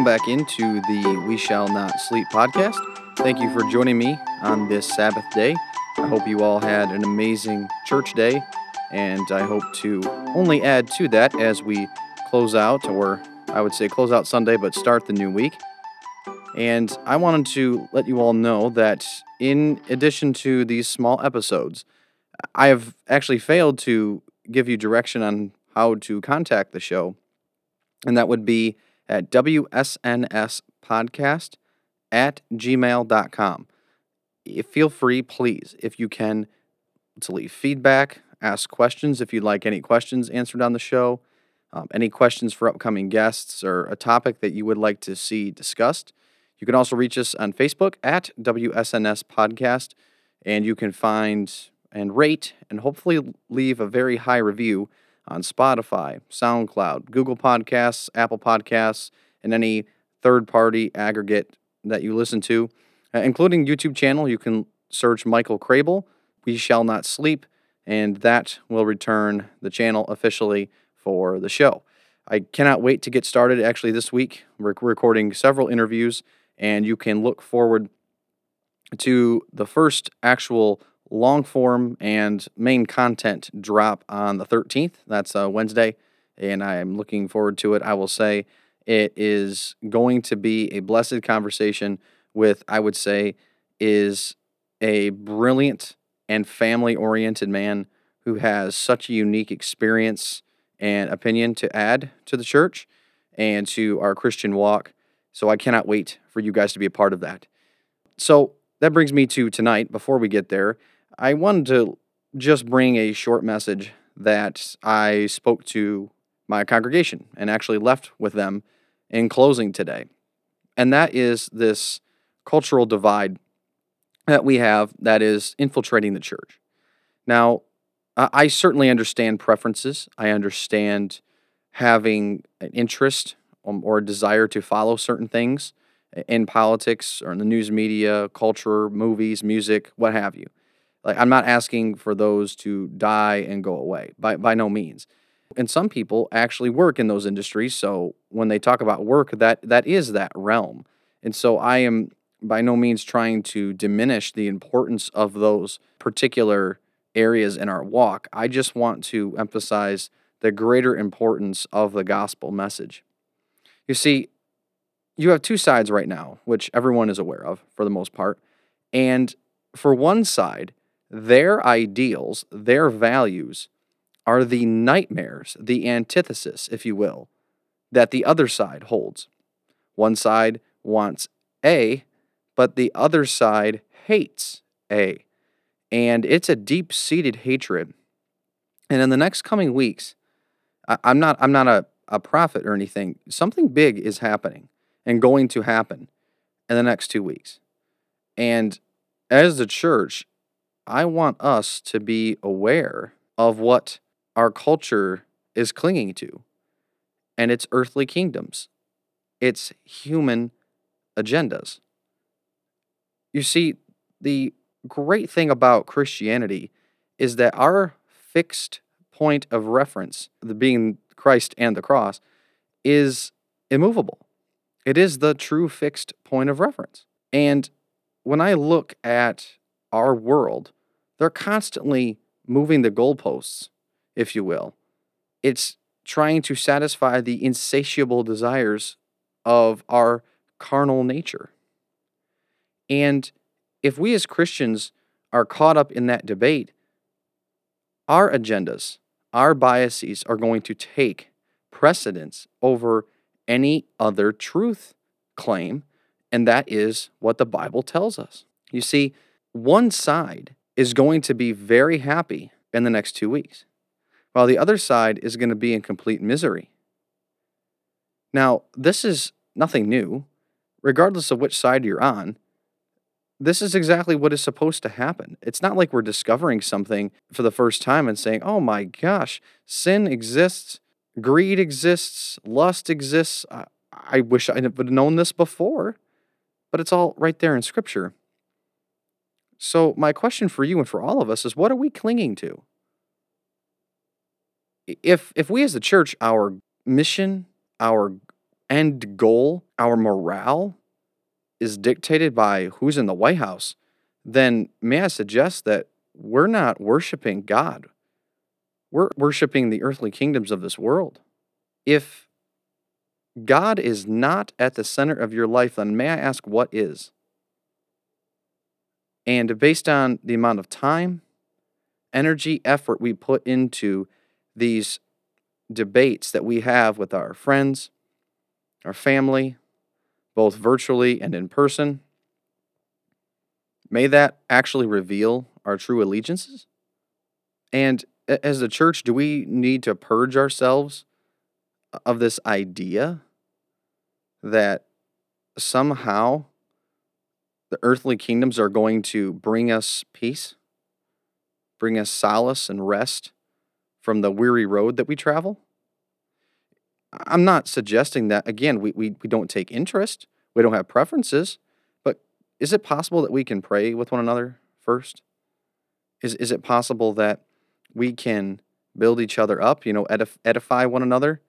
welcome back into the We Shall Not Sleep podcast. Thank you for joining me on this Sabbath day. I hope you all had an amazing church day, and I hope to only add to that as we close out, or I would say close out Sunday, but start the new week. And I wanted to let you all know that in addition to these small episodes, I have actually failed to give you direction on how to contact the show, and that would be at wsnspodcast at gmail.com. Feel free, please, if you can, to leave feedback, ask questions if you'd like any questions answered on the show, um, any questions for upcoming guests, or a topic that you would like to see discussed. You can also reach us on Facebook at WSNS Podcast, and you can find and rate and hopefully leave a very high review on Spotify, SoundCloud, Google Podcasts, Apple Podcasts, and any third party aggregate that you listen to, uh, including YouTube channel. You can search Michael Crable, We Shall Not Sleep, and that will return the channel officially for the show. I cannot wait to get started. Actually, this week, we're recording several interviews, and you can look forward to the first actual long form and main content drop on the 13th. That's a uh, Wednesday, and I am looking forward to it. I will say it is going to be a blessed conversation with, I would say, is a brilliant and family oriented man who has such a unique experience and opinion to add to the church and to our Christian walk. So I cannot wait for you guys to be a part of that. So that brings me to tonight. Before we get there, I wanted to just bring a short message that I spoke to my congregation and actually left with them in closing today. And that is this cultural divide that we have that is infiltrating the church. Now, I certainly understand preferences. I understand having an interest um, or a desire to follow certain things in politics or in the news media, culture, movies, music, what have you. Like I'm not asking for those to die and go away by by no means. And some people actually work in those industries, so when they talk about work, that that is that realm. And so I am by no means trying to diminish the importance of those particular areas in our walk. I just want to emphasize the greater importance of the gospel message. You see, you have two sides right now, which everyone is aware of for the most part. And for one side, their ideals, their values, are the nightmares, the antithesis, if you will, that the other side holds. One side wants A, but the other side hates A. And it's a deep seated hatred. And in the next coming weeks, I, am not I'm not a, a prophet or anything. Something big is happening and going to happen in the next two weeks. And as the church, I want us to be aware of what our culture is clinging to and its earthly kingdoms, its human agendas. You see, the great thing about Christianity is that our fixed point of reference, the being Christ and the cross, is immovable. It is the true fixed point of reference. And when I look at our world, they're constantly moving the goalposts, if you will. It's trying to satisfy the insatiable desires of our carnal nature. And if we as Christians are caught up in that debate, our agendas, our biases are going to take precedence over any other truth claim, and that is what the Bible tells us. You see, one side is going to be very happy in the next two weeks, while the other side is going to be in complete misery. Now, this is nothing new. Regardless of which side you're on, this is exactly what is supposed to happen. It's not like we're discovering something for the first time and saying, oh my gosh, sin exists, greed exists, lust exists. I, I wish I would have known this before, but it's all right there in Scripture. So, my question for you and for all of us is what are we clinging to? If, if we as the church, our mission, our end goal, our morale is dictated by who's in the White House, then may I suggest that we're not worshiping God. We're worshiping the earthly kingdoms of this world. If God is not at the center of your life, then may I ask what is? And based on the amount of time, energy, effort we put into these debates that we have with our friends, our family, both virtually and in person, may that actually reveal our true allegiances? And as a church, do we need to purge ourselves of this idea that somehow the earthly kingdoms are going to bring us peace, bring us solace and rest from the weary road that we travel? I'm not suggesting that, again, we, we, we don't take interest, we don't have preferences, but is it possible that we can pray with one another first? Is, is it possible that we can build each other up, you know, edif- edify one another,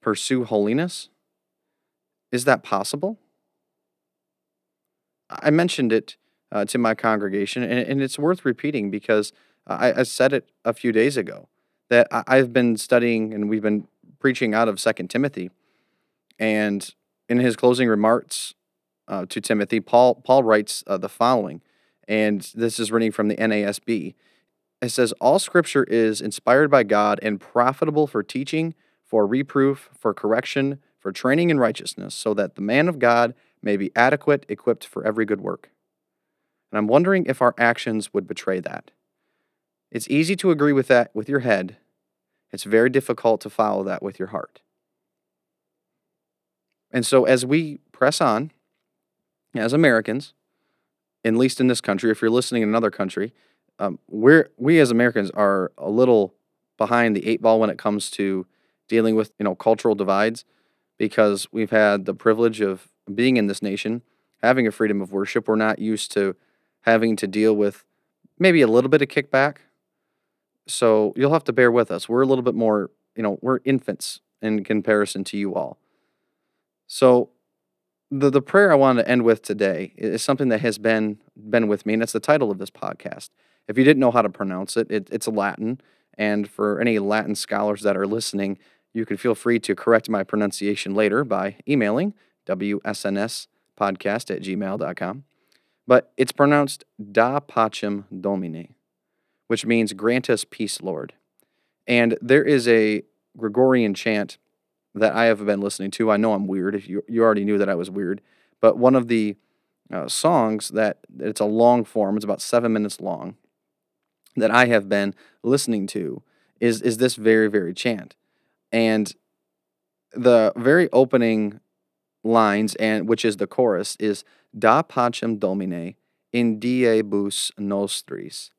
pursue holiness? Is that possible? I mentioned it uh, to my congregation, and, and, it's worth repeating because I, I, said it a few days ago that I, I've been studying and we've been preaching out of Second Timothy, and in his closing remarks uh, to Timothy, Paul Paul writes uh, the following, and this is reading from the NASB. It says, "All Scripture is inspired by God and profitable for teaching, for reproof, for correction, for training in righteousness, so that the man of God." May be adequate, equipped for every good work. And I'm wondering if our actions would betray that. It's easy to agree with that with your head, it's very difficult to follow that with your heart. And so, as we press on, as Americans, at least in this country, if you're listening in another country, um, we're, we as Americans are a little behind the eight ball when it comes to dealing with you know cultural divides because we've had the privilege of being in this nation, having a freedom of worship, we're not used to having to deal with maybe a little bit of kickback. So you'll have to bear with us. We're a little bit more, you know, we're infants in comparison to you all. So the the prayer I wanted to end with today is something that has been been with me, and it's the title of this podcast. If you didn't know how to pronounce it, it it's Latin, and for any Latin scholars that are listening, you can feel free to correct my pronunciation later by emailing wsnspodcast at gmail.com. But it's pronounced Da Pacem Domine, which means grant us peace, Lord. And there is a Gregorian chant that I have been listening to. I know I'm weird. If you, you already knew that I was weird, but one of the uh, songs that it's a long form, it's about seven minutes long, that I have been listening to is is this very very chant, and the very opening lines, and which is the chorus, is Da pacem Domine in diebus nostris,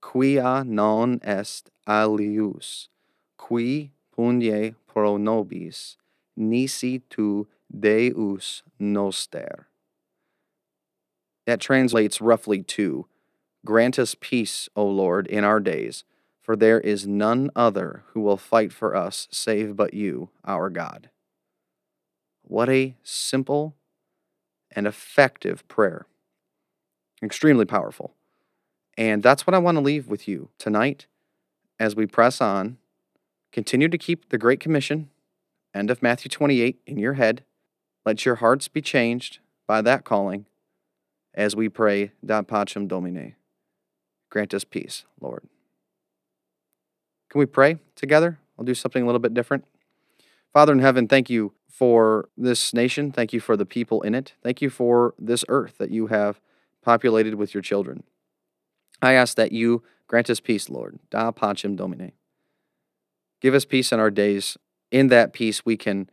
quia non est alius, qui pugne pro nobis, nisi tu Deus noster. That translates roughly to Grant us peace, O Lord, in our days, for there is none other who will fight for us save but you, our God. What a simple and effective prayer. Extremely powerful. And that's what I want to leave with you tonight as we press on. Continue to keep the Great Commission, end of Matthew 28, in your head. Let your hearts be changed by that calling as we pray, Da Pacem Domine. Grant us peace, Lord. Can we pray together? I'll do something a little bit different. Father in heaven, thank you for this nation. Thank you for the people in it. Thank you for this earth that you have populated with your children. I ask that you grant us peace, Lord. Da pacem domine. Give us peace in our days. In that peace, we can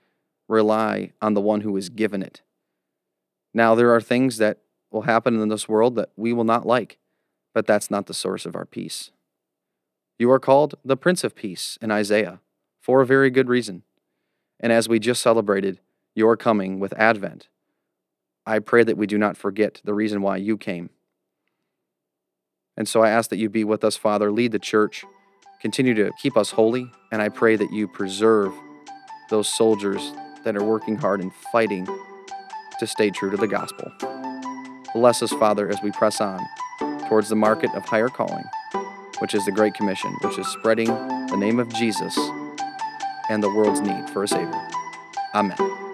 rely on the one who has given it. Now, there are things that will happen in this world that we will not like, but that's not the source of our peace. You are called the Prince of Peace in Isaiah for a very good reason. And as we just celebrated your coming with Advent, I pray that we do not forget the reason why you came. And so I ask that you be with us, Father, lead the church, continue to keep us holy, and I pray that you preserve those soldiers that are working hard and fighting to stay true to the gospel. Bless us, Father, as we press on towards the market of higher calling, which is the Great Commission, which is spreading the name of Jesus and the world's need for a Savior. Amen.